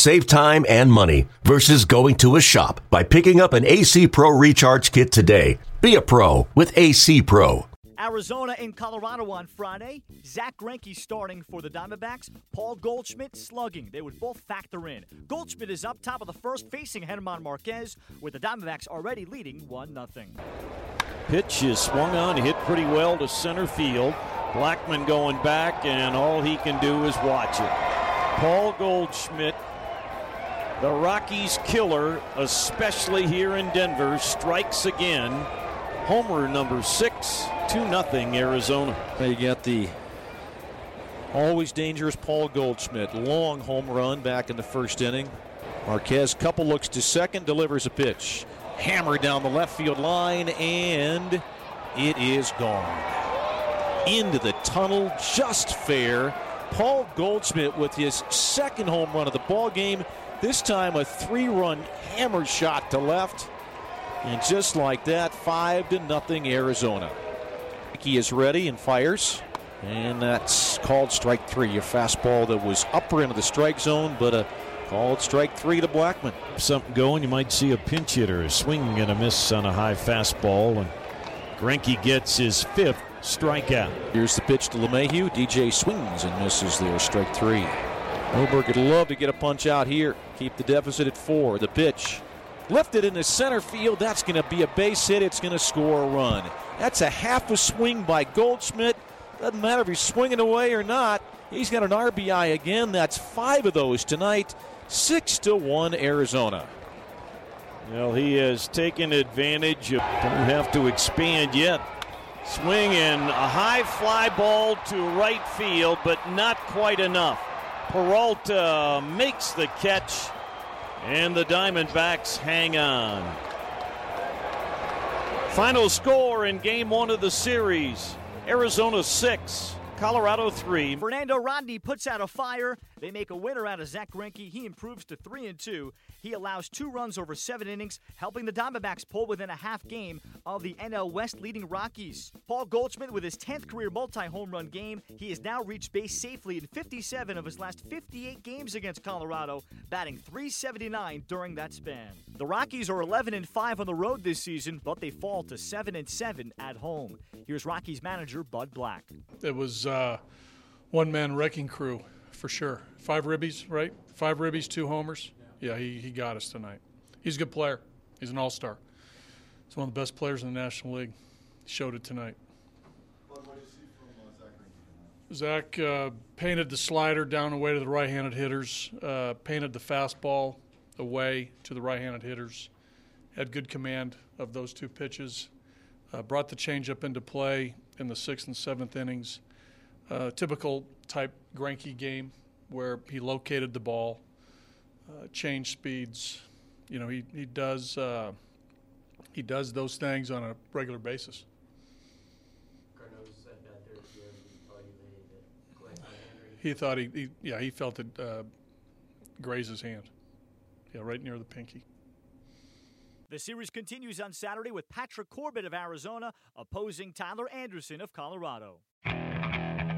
Save time and money versus going to a shop by picking up an AC Pro Recharge Kit today. Be a pro with AC Pro. Arizona and Colorado on Friday. Zach Greinke starting for the Diamondbacks. Paul Goldschmidt slugging. They would both factor in. Goldschmidt is up top of the first, facing German Marquez, with the Diamondbacks already leading 1 0. Pitch is swung on, hit pretty well to center field. Blackmon going back, and all he can do is watch it. Paul Goldschmidt the Rockies killer, especially here in Denver, strikes again. Homer number six, 2 nothing Arizona. You got the always dangerous Paul Goldschmidt. Long home run back in the first inning. Marquez, couple looks to second, delivers a pitch. Hammer down the left field line, and it is gone. Into the tunnel, just fair. Paul Goldschmidt with his second home run of the ball game this time a three-run hammer shot to left. And just like that, five to nothing Arizona. He is ready and fires. And that's called strike three. A fastball that was upper into the strike zone, but a called strike three to Blackmon. Something going, you might see a pinch hitter, a swing and a miss on a high fastball. And Greinke gets his fifth strikeout. Here's the pitch to LeMahieu. DJ swings and misses there, strike three. Oberg would love to get a punch out here. Keep the deficit at four. The pitch. Lifted in the center field. That's going to be a base hit. It's going to score a run. That's a half a swing by Goldschmidt. Doesn't matter if he's swinging away or not. He's got an RBI again. That's five of those tonight. Six to one, Arizona. Well, he has taken advantage of. Don't have to expand yet. Swing a high fly ball to right field, but not quite enough. Peralta makes the catch, and the Diamondbacks hang on. Final score in game one of the series Arizona 6, Colorado 3. Fernando Rodney puts out a fire. They make a winner out of Zach Greinke. He improves to 3 and 2. He allows two runs over seven innings, helping the Diamondbacks pull within a half game of the NL West leading Rockies. Paul Goldschmidt with his 10th career multi home run game. He has now reached base safely in 57 of his last 58 games against Colorado, batting 379 during that span. The Rockies are 11 and 5 on the road this season, but they fall to 7 and 7 at home. Here's Rockies manager Bud Black. It was uh, one man wrecking crew for sure. Five ribbies, right? Five ribbies, two homers yeah, he, he got us tonight. He's a good player. He's an all star. He's one of the best players in the National League. He showed it tonight. Zach uh, painted the slider down away to the right handed hitters, uh, painted the fastball away to the right handed hitters, had good command of those two pitches, uh, brought the changeup into play in the sixth and seventh innings. Uh, typical type Greinke game where he located the ball, uh, change speeds. You know, he he does uh, he does those things on a regular basis. He thought he, he yeah he felt it uh, graze his hand, yeah, right near the pinky. The series continues on Saturday with Patrick Corbin of Arizona opposing Tyler Anderson of Colorado.